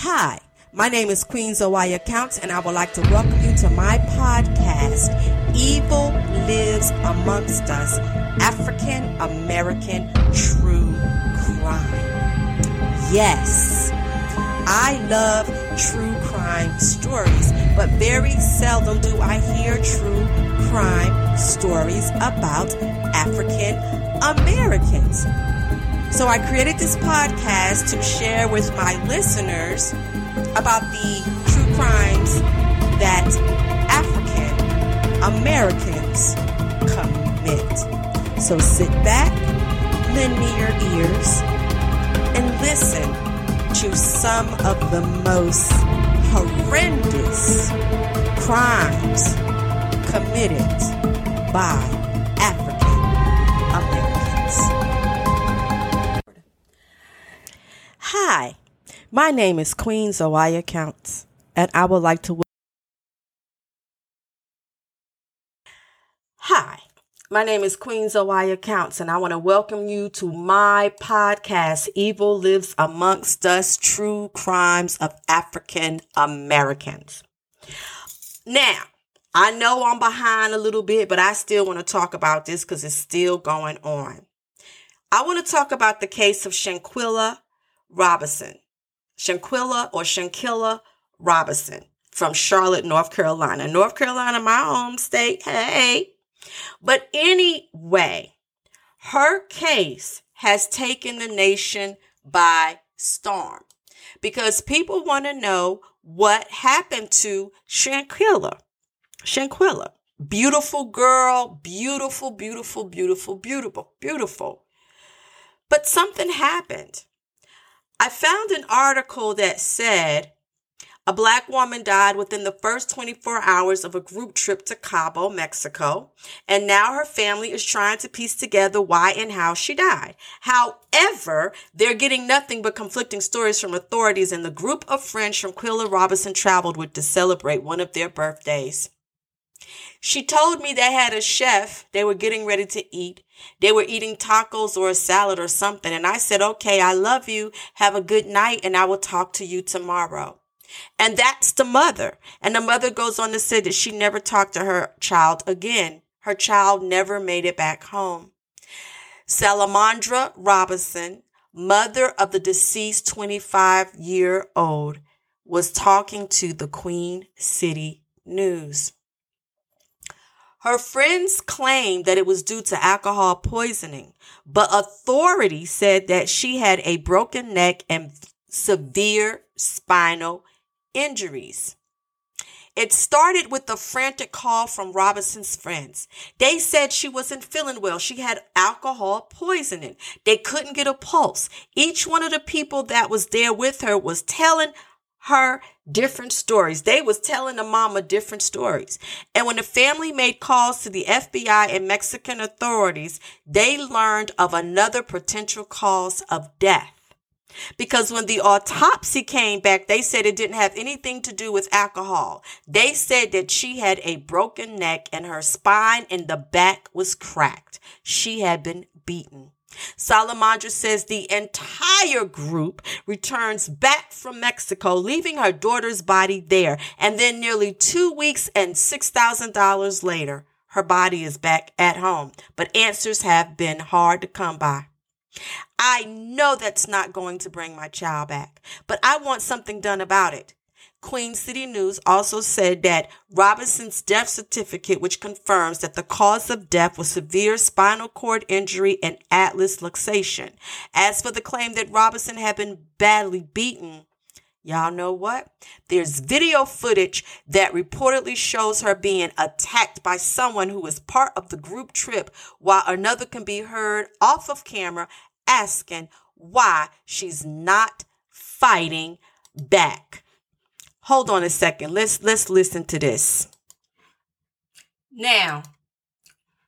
Hi, my name is Queen Zawaya Counts, and I would like to welcome you to my podcast, Evil Lives Amongst Us African American True Crime. Yes, I love true crime stories, but very seldom do I hear true crime stories about African Americans. So I created this podcast to share with my listeners about the true crimes that African Americans commit. So sit back, lend me your ears, and listen to some of the most horrendous crimes committed by African Hi, my name is Queen Zoya Counts, and I would like to. Hi, my name is Queen Zawaya Counts, and I want to welcome you to my podcast, Evil Lives Amongst Us True Crimes of African Americans. Now, I know I'm behind a little bit, but I still want to talk about this because it's still going on. I want to talk about the case of Shanquella Robinson. Shanquilla or Shankilla Robinson from Charlotte, North Carolina. North Carolina, my home state. Hey. But anyway, her case has taken the nation by storm because people want to know what happened to Shanquilla. Shanquilla. Beautiful girl, beautiful, beautiful, beautiful, beautiful, beautiful. But something happened. I found an article that said a black woman died within the first 24 hours of a group trip to Cabo, Mexico, and now her family is trying to piece together why and how she died. However, they're getting nothing but conflicting stories from authorities and the group of friends from Quilla Robinson traveled with to celebrate one of their birthdays. She told me they had a chef they were getting ready to eat. They were eating tacos or a salad or something. And I said, okay, I love you. Have a good night and I will talk to you tomorrow. And that's the mother. And the mother goes on to say that she never talked to her child again. Her child never made it back home. Salamondra Robinson, mother of the deceased 25 year old, was talking to the Queen City News. Her friends claimed that it was due to alcohol poisoning, but authorities said that she had a broken neck and severe spinal injuries. It started with a frantic call from Robinson's friends. They said she wasn't feeling well. She had alcohol poisoning. They couldn't get a pulse. Each one of the people that was there with her was telling her different stories. They was telling the mama different stories. And when the family made calls to the FBI and Mexican authorities, they learned of another potential cause of death. Because when the autopsy came back, they said it didn't have anything to do with alcohol. They said that she had a broken neck and her spine in the back was cracked. She had been beaten. Salamondra says the entire group returns back from Mexico, leaving her daughter's body there. And then nearly two weeks and $6,000 later, her body is back at home. But answers have been hard to come by. I know that's not going to bring my child back, but I want something done about it. Queen City News also said that Robinson's death certificate, which confirms that the cause of death was severe spinal cord injury and atlas luxation. As for the claim that Robinson had been badly beaten, Y'all know what? There's video footage that reportedly shows her being attacked by someone who is part of the group trip, while another can be heard off of camera asking why she's not fighting back. Hold on a second. Let's let's listen to this. Now,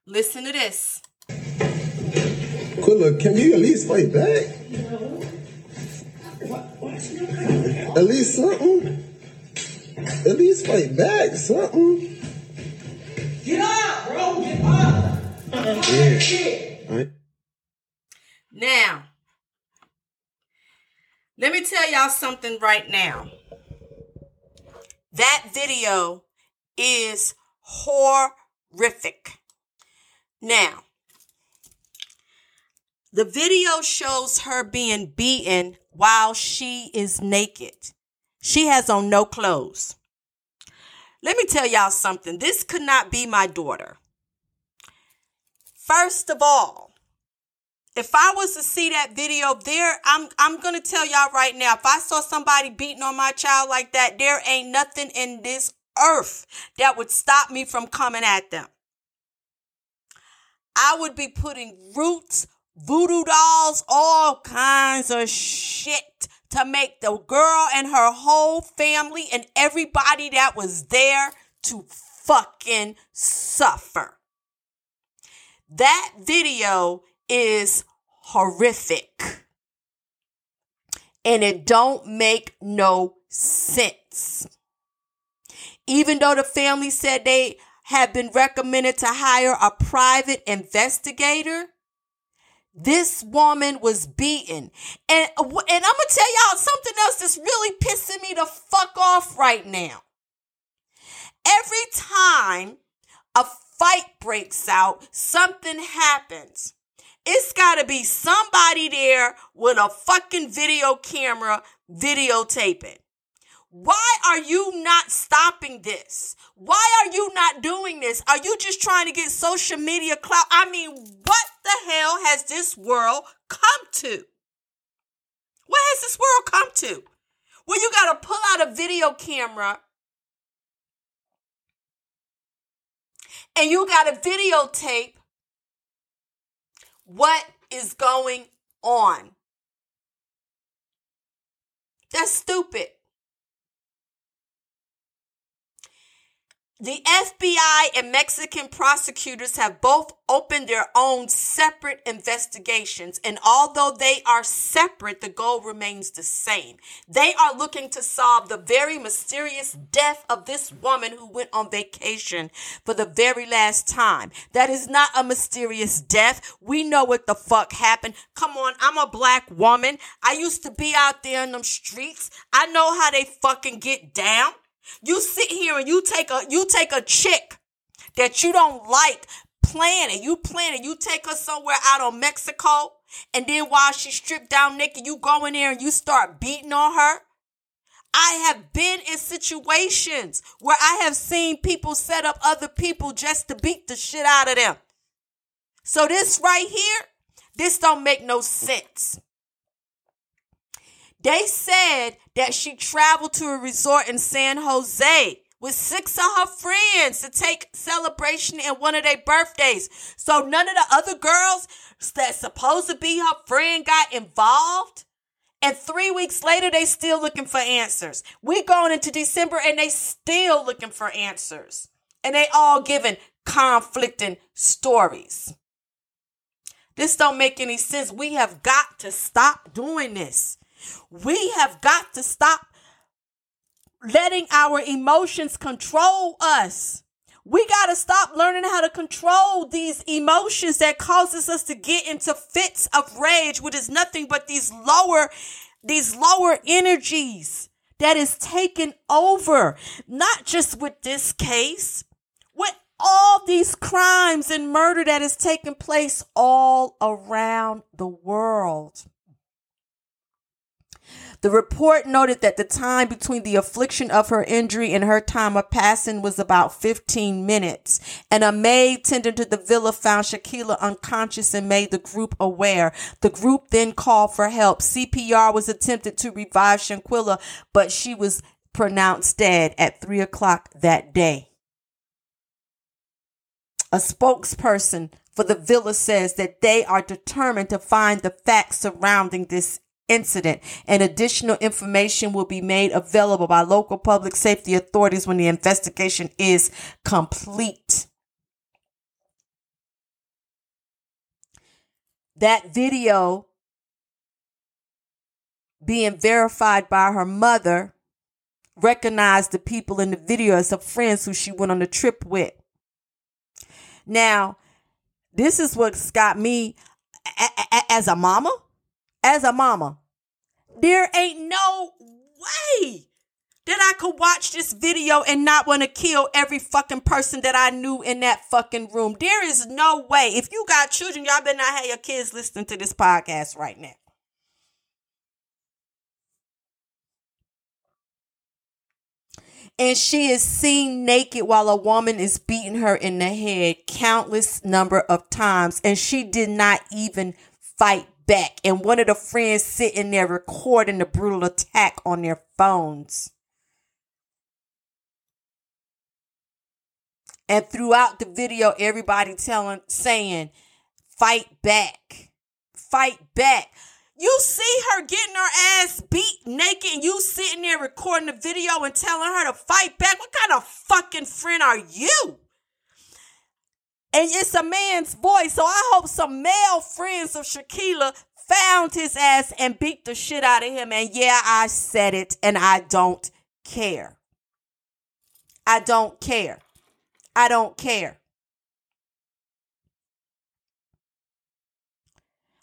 listen to this. Quilla, can you at least fight back? At least something. At least fight back, something. Get up, bro. Get up. Yeah. All right. Now, Let me tell y'all something right now. That video is horrific. Now, the video shows her being beaten while she is naked. She has on no clothes. Let me tell y'all something. This could not be my daughter. First of all, if I was to see that video there, I'm I'm gonna tell y'all right now, if I saw somebody beating on my child like that, there ain't nothing in this earth that would stop me from coming at them. I would be putting roots, voodoo dolls, all kinds of shit to make the girl and her whole family and everybody that was there to fucking suffer. That video is horrific. And it don't make no sense. Even though the family said they have been recommended to hire a private investigator, this woman was beaten. And, and I'm going to tell y'all something else that's really pissing me the fuck off right now. Every time a fight breaks out, something happens. It's got to be somebody there with a fucking video camera videotaping. Why are you not stopping this? Why are you not doing this? Are you just trying to get social media clout? I mean, what the hell has this world come to? What has this world come to? Where you got to pull out a video camera and you got to videotape what is going on. That's stupid. The FBI and Mexican prosecutors have both opened their own separate investigations. And although they are separate, the goal remains the same. They are looking to solve the very mysterious death of this woman who went on vacation for the very last time. That is not a mysterious death. We know what the fuck happened. Come on, I'm a black woman. I used to be out there in them streets. I know how they fucking get down. You sit here and you take a you take a chick that you don't like, plan it. You plan it. You take her somewhere out on Mexico, and then while she's stripped down naked, you go in there and you start beating on her. I have been in situations where I have seen people set up other people just to beat the shit out of them. So this right here, this don't make no sense. They said that she traveled to a resort in San Jose with six of her friends to take celebration in one of their birthdays. So none of the other girls that's supposed to be her friend got involved. And three weeks later, they still looking for answers. We going into December and they still looking for answers. And they all giving conflicting stories. This don't make any sense. We have got to stop doing this. We have got to stop letting our emotions control us. We got to stop learning how to control these emotions that causes us to get into fits of rage, which is nothing but these lower, these lower energies that is taken over, not just with this case, with all these crimes and murder that is taking place all around the world. The report noted that the time between the affliction of her injury and her time of passing was about 15 minutes. And a maid tending to the villa found Shakila unconscious and made the group aware. The group then called for help. CPR was attempted to revive Shanquilla, but she was pronounced dead at three o'clock that day. A spokesperson for the villa says that they are determined to find the facts surrounding this incident and additional information will be made available by local public safety authorities when the investigation is complete. That video being verified by her mother recognized the people in the video as her friends who she went on the trip with. Now, this is what's got me as a mama as a mama, There ain't no way that I could watch this video and not want to kill every fucking person that I knew in that fucking room. There is no way. If you got children, y'all better not have your kids listening to this podcast right now. and she is seen naked while a woman is beating her in the head countless number of times and she did not even fight back and one of the friends sitting there recording the brutal attack on their phones and throughout the video everybody telling saying fight back fight back you see her getting her ass beat naked and you sitting there recording the video and telling her to fight back. What kind of fucking friend are you? And it's a man's voice. So I hope some male friends of Shaquilla found his ass and beat the shit out of him. And yeah, I said it and I don't care. I don't care. I don't care.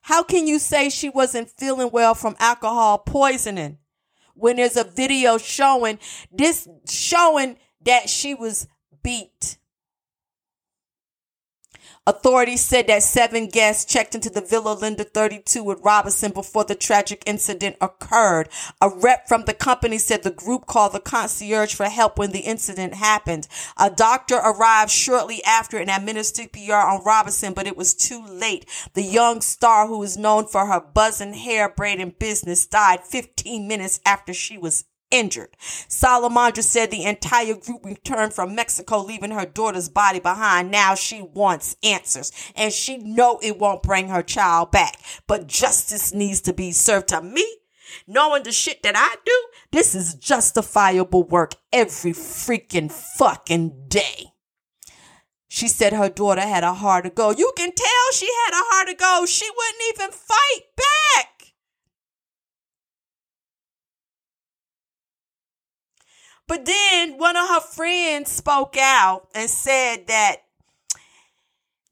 How can you say she wasn't feeling well from alcohol poisoning when there's a video showing this showing that she was beat? Authorities said that seven guests checked into the Villa Linda 32 with Robinson before the tragic incident occurred. A rep from the company said the group called the concierge for help when the incident happened. A doctor arrived shortly after and administered PR on Robinson, but it was too late. The young star, who is known for her buzzing hair braiding business, died 15 minutes after she was injured. Salamondra said the entire group returned from Mexico, leaving her daughter's body behind. Now she wants answers, and she know it won't bring her child back. But justice needs to be served to me. Knowing the shit that I do, this is justifiable work every freaking fucking day. She said her daughter had a heart to go. You can tell she had a heart to go. She wouldn't even fight back. But then one of her friends spoke out and said that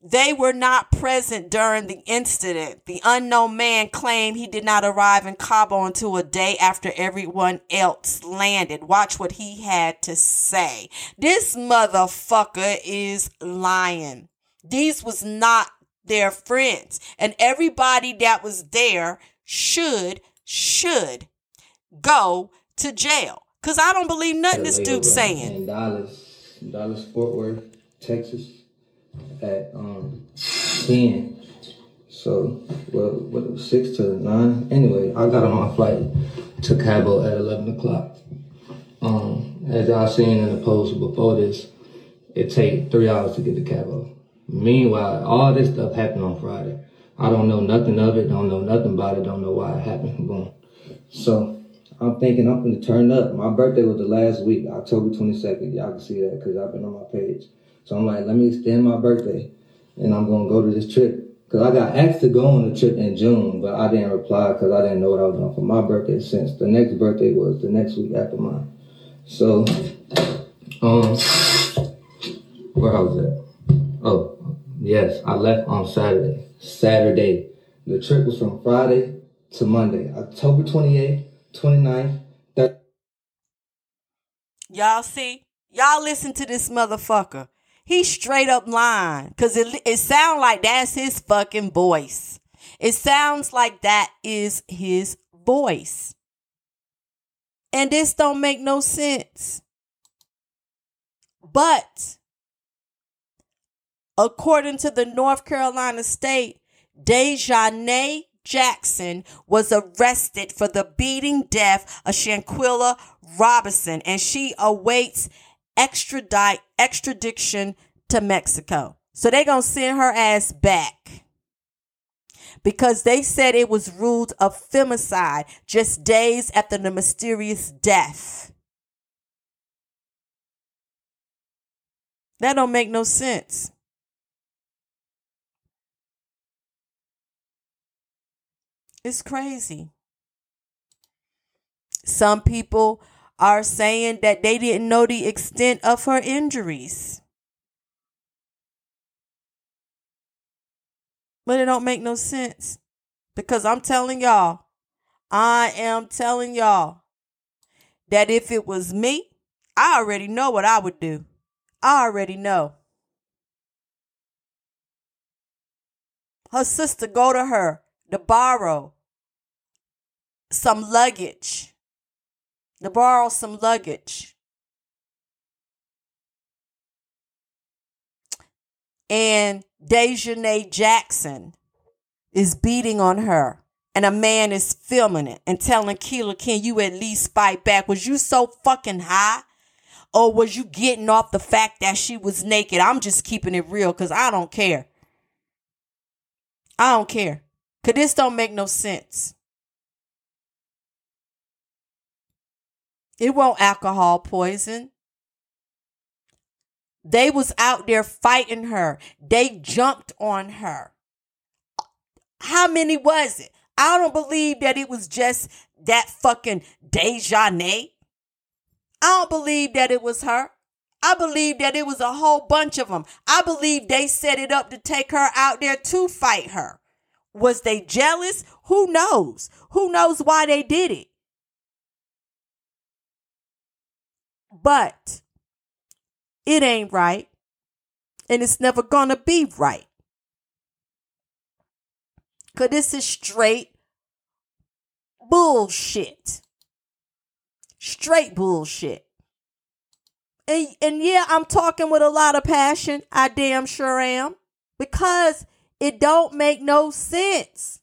they were not present during the incident. The unknown man claimed he did not arrive in Cabo until a day after everyone else landed. Watch what he had to say. This motherfucker is lying. These was not their friends. And everybody that was there should, should go to jail. Cause I don't believe nothing this dude's saying. In Dallas, Dallas Fort Worth, Texas, at um ten. So well, what six to nine? Anyway, I got on my flight to Cabo at eleven o'clock. Um, as y'all seen in the post before this, it take three hours to get to Cabo. Meanwhile, all this stuff happened on Friday. I don't know nothing of it. Don't know nothing about it. Don't know why it happened. Boom. So I'm thinking I'm gonna turn up. My birthday was the last week, October 22nd. Y'all can see that because I've been on my page. So I'm like, let me extend my birthday, and I'm gonna go to this trip. Cause I got asked to go on a trip in June, but I didn't reply because I didn't know what I was doing for my birthday. Since the next birthday was the next week after mine, so um, where I was at? Oh, yes, I left on Saturday. Saturday. The trip was from Friday to Monday, October 28th 29th, 30th. Y'all see? Y'all listen to this motherfucker. He straight up lying. Cause it, it sounds like that's his fucking voice. It sounds like that is his voice. And this don't make no sense. But according to the North Carolina State, Daejhanae Jackson was arrested for the beating death of Shanquilla Robinson, and she awaits extradite extradition to Mexico. So they're gonna send her ass back because they said it was ruled a femicide just days after the mysterious death. That don't make no sense. It's crazy. Some people are saying that they didn't know the extent of her injuries. But it don't make no sense. Because I'm telling y'all, I am telling y'all that if it was me, I already know what I would do. I already know. Her sister go to her to borrow some luggage. To borrow some luggage. And Daejhanae Jackson is beating on her and a man is filming it and telling Keela, can you at least fight back? Was you so fucking high? Or was you getting off the fact that she was naked? I'm just keeping it real because I don't care. I don't care. Cause this don't make no sense. It won't alcohol poison. They was out there fighting her. They jumped on her. How many was it? I don't believe that it was just that fucking Daejhanae. I don't believe that it was her. I believe that it was a whole bunch of them. I believe they set it up to take her out there to fight her. Was they jealous? Who knows? Who knows why they did it? But it ain't right. And it's never gonna be right. Cause this is straight bullshit. Straight bullshit. And, and yeah, I'm talking with a lot of passion. I damn sure am. Because it don't make no sense.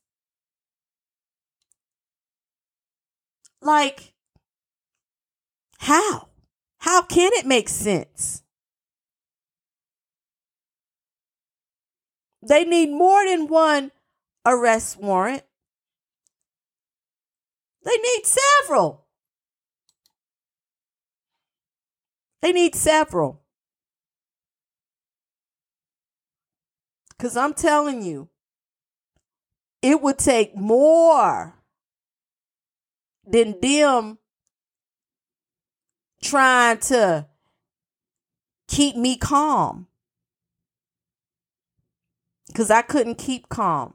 Like, how? How can it make sense? They need more than one arrest warrant. They need several. They need several. Because I'm telling you, it would take more than them trying to keep me calm. Because I couldn't keep calm.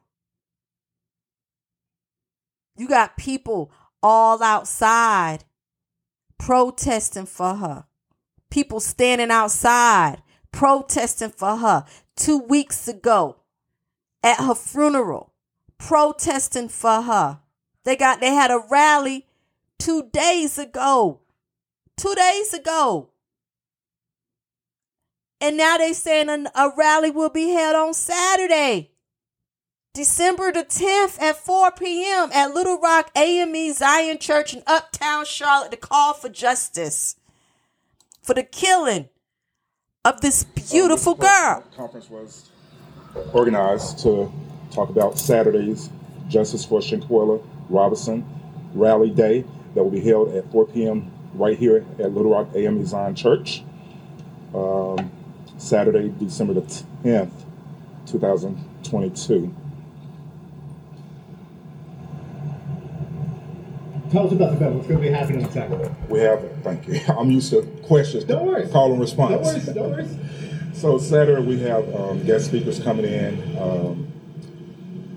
You got people all outside protesting for her. People standing outside protesting for her two weeks ago at her funeral, protesting for her. They got they had a rally two days ago. Two days ago. And now they're saying a, a rally will be held on Saturday. December the 10th at 4 p.m. at Little Rock AME Zion Church in Uptown Charlotte to call for justice for the killing of this beautiful this girl. Conference was organized to talk about Saturday's Justice for Shanquella Robinson Rally Day that will be held at 4 p.m. right here at Little Rock AME Zion Church. Um, Saturday, December the 10th, 2022. Tell us about the event. What's going to be happening Saturday? We have, thank you. I'm used to questions, Don't worry. call and response. Don't worry. Don't worry. So Saturday we have um, guest speakers coming in, um,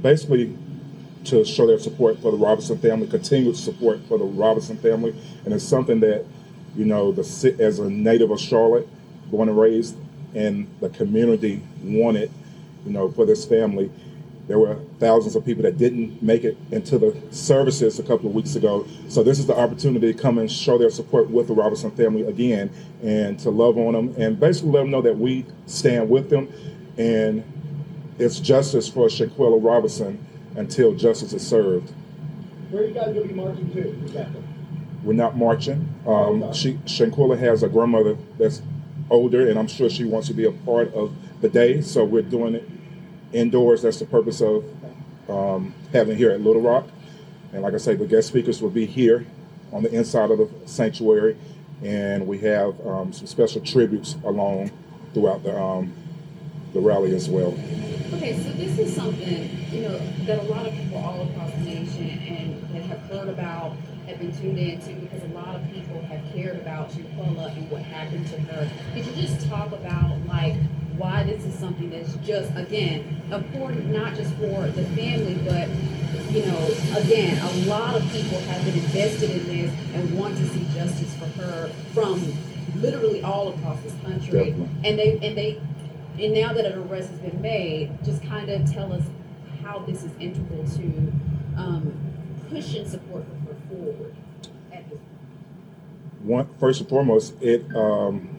basically to show their support for the Robinson family, continued support for the Robinson family, and it's something that you know, the as a native of Charlotte, born and raised, and the community wanted, you know, for this family. There were thousands of people that didn't make it into the services a couple of weeks ago. So this is the opportunity to come and show their support with the Robinson family again and to love on them and basically let them know that we stand with them and it's justice for Shaquilla Robinson until justice is served. Where are you guys going to be marching to exactly? We're not marching. Um, she, Shanquilla has a grandmother that's older, and I'm sure she wants to be a part of the day. So we're doing it indoors. That's the purpose of um, having here at Little Rock. And like I say, the guest speakers will be here on the inside of the sanctuary, and we have um, some special tributes along throughout the um, the rally as well. Okay, so this is something, you know, that a lot of people all across the nation and that have heard about, have been tuned into, because a lot of people have cared about Shanquella and what happened to her. Could you just talk about, like, why this is something that's just again important not just for the family but you know again a lot of people have been invested in this and want to see justice for her from literally all across this country Definitely. and they and they and now that an arrest has been made just kind of tell us how this is integral to um, pushing support for her forward one first and foremost, it um,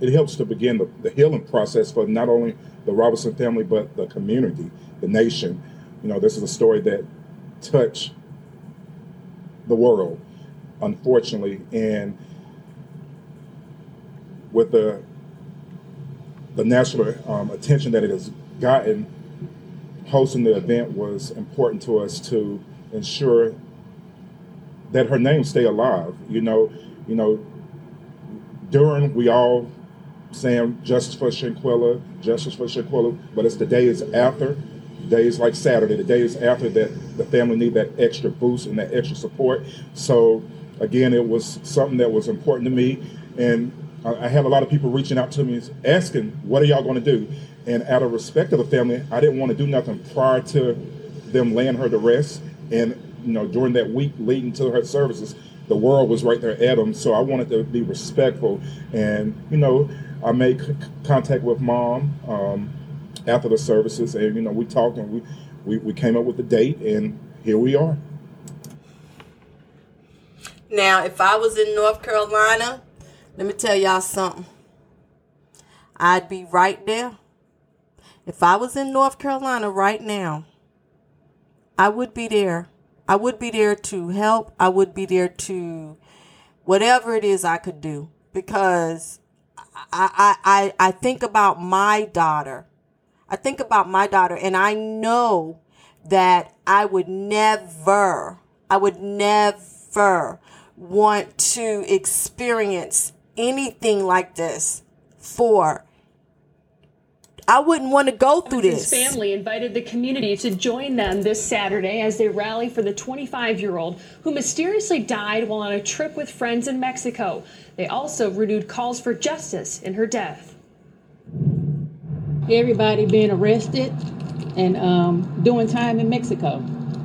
it helps to begin the, the healing process for not only the Robinson family but the community, the nation. You know, this is a story that touched the world, unfortunately, and with the the national um, attention that it has gotten, hosting the event was important to us to ensure that her name stay alive. You know, you know, during we all saying justice for Shanquella, justice for Shanquella, but it's the days after, days like Saturday, the days after that the family need that extra boost and that extra support. So again, it was something that was important to me, and I I have a lot of people reaching out to me asking, "What are y'all going to do?" And out of respect to the family, I didn't want to do nothing prior to them laying her to rest. And you know, during that week leading to her services, the world was right there at them. So I wanted to be respectful. And you know, I made c- contact with mom um, after the services, and you know, we talked and we, we we came up with the date, and here we are. Now, if I was in North Carolina, let me tell y'all something. I'd be right there. If I was in North Carolina right now, I would be there. I would be there to help. I would be there to whatever it is I could do because I, I, I, I think about my daughter. I think about my daughter and I know that I would never, I would never want to experience anything like this for. I wouldn't want to go through His this. family invited the community to join them this Saturday as they rally for the 25 year old who mysteriously died while on a trip with friends in Mexico. They also renewed calls for justice in her death. everybody being arrested and um, doing time in Mexico.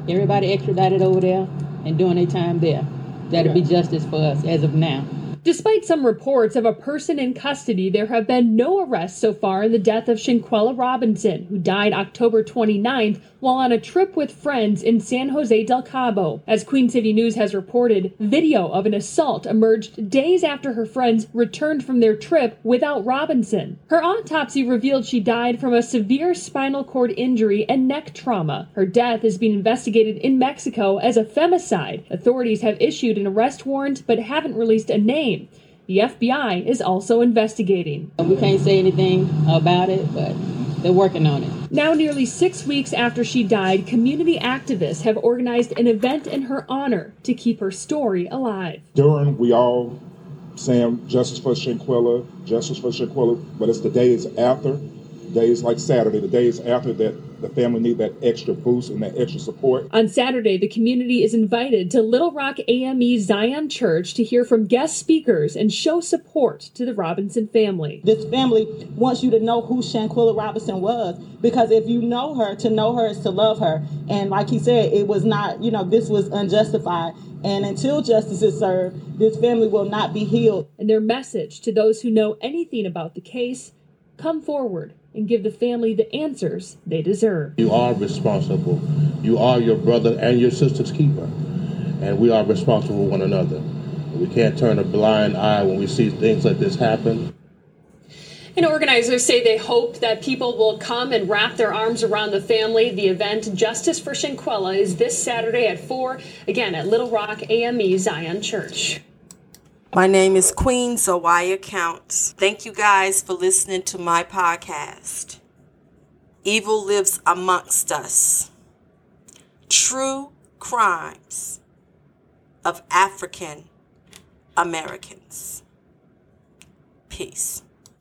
Everybody extradited over there and doing their time there. That'll be justice for us as of now. Despite some reports of a person in custody, there have been no arrests so far. In the death of Shanquella Robinson, who died October 29th while on a trip with friends in San Jose del Cabo. As Queen City News has reported, video of an assault emerged days after her friends returned from their trip without Robinson. Her autopsy revealed she died from a severe spinal cord injury and neck trauma. Her death is being investigated in Mexico as a femicide. Authorities have issued an arrest warrant but haven't released a name. The FBI is also investigating. We can't say anything about it, but they're working on it. Now, nearly six weeks after she died, community activists have organized an event in her honor to keep her story alive. During we all saying justice for Shanquella, justice for Shanquella, but it's the days after, days like Saturday, the days after that the family need that extra boost and that extra support. On Saturday, the community is invited to Little Rock AME Zion Church to hear from guest speakers and show support to the Robinson family. This family wants you to know who Shanquilla Robinson was because if you know her, to know her is to love her. And like he said, it was not, you know, this was unjustified. And until justice is served, this family will not be healed. And their message to those who know anything about the case come forward and give the family the answers they deserve. You are responsible. You are your brother and your sister's keeper. And we are responsible for one another. We can't turn a blind eye when we see things like this happen. And organizers say they hope that people will come and wrap their arms around the family. The event, Justice for Shanquella, is this Saturday at 4, again at Little Rock AME Zion Church. My name is Queen Zawaya Counts. Thank you guys for listening to my podcast. Evil lives amongst us. True crimes of African Americans. Peace.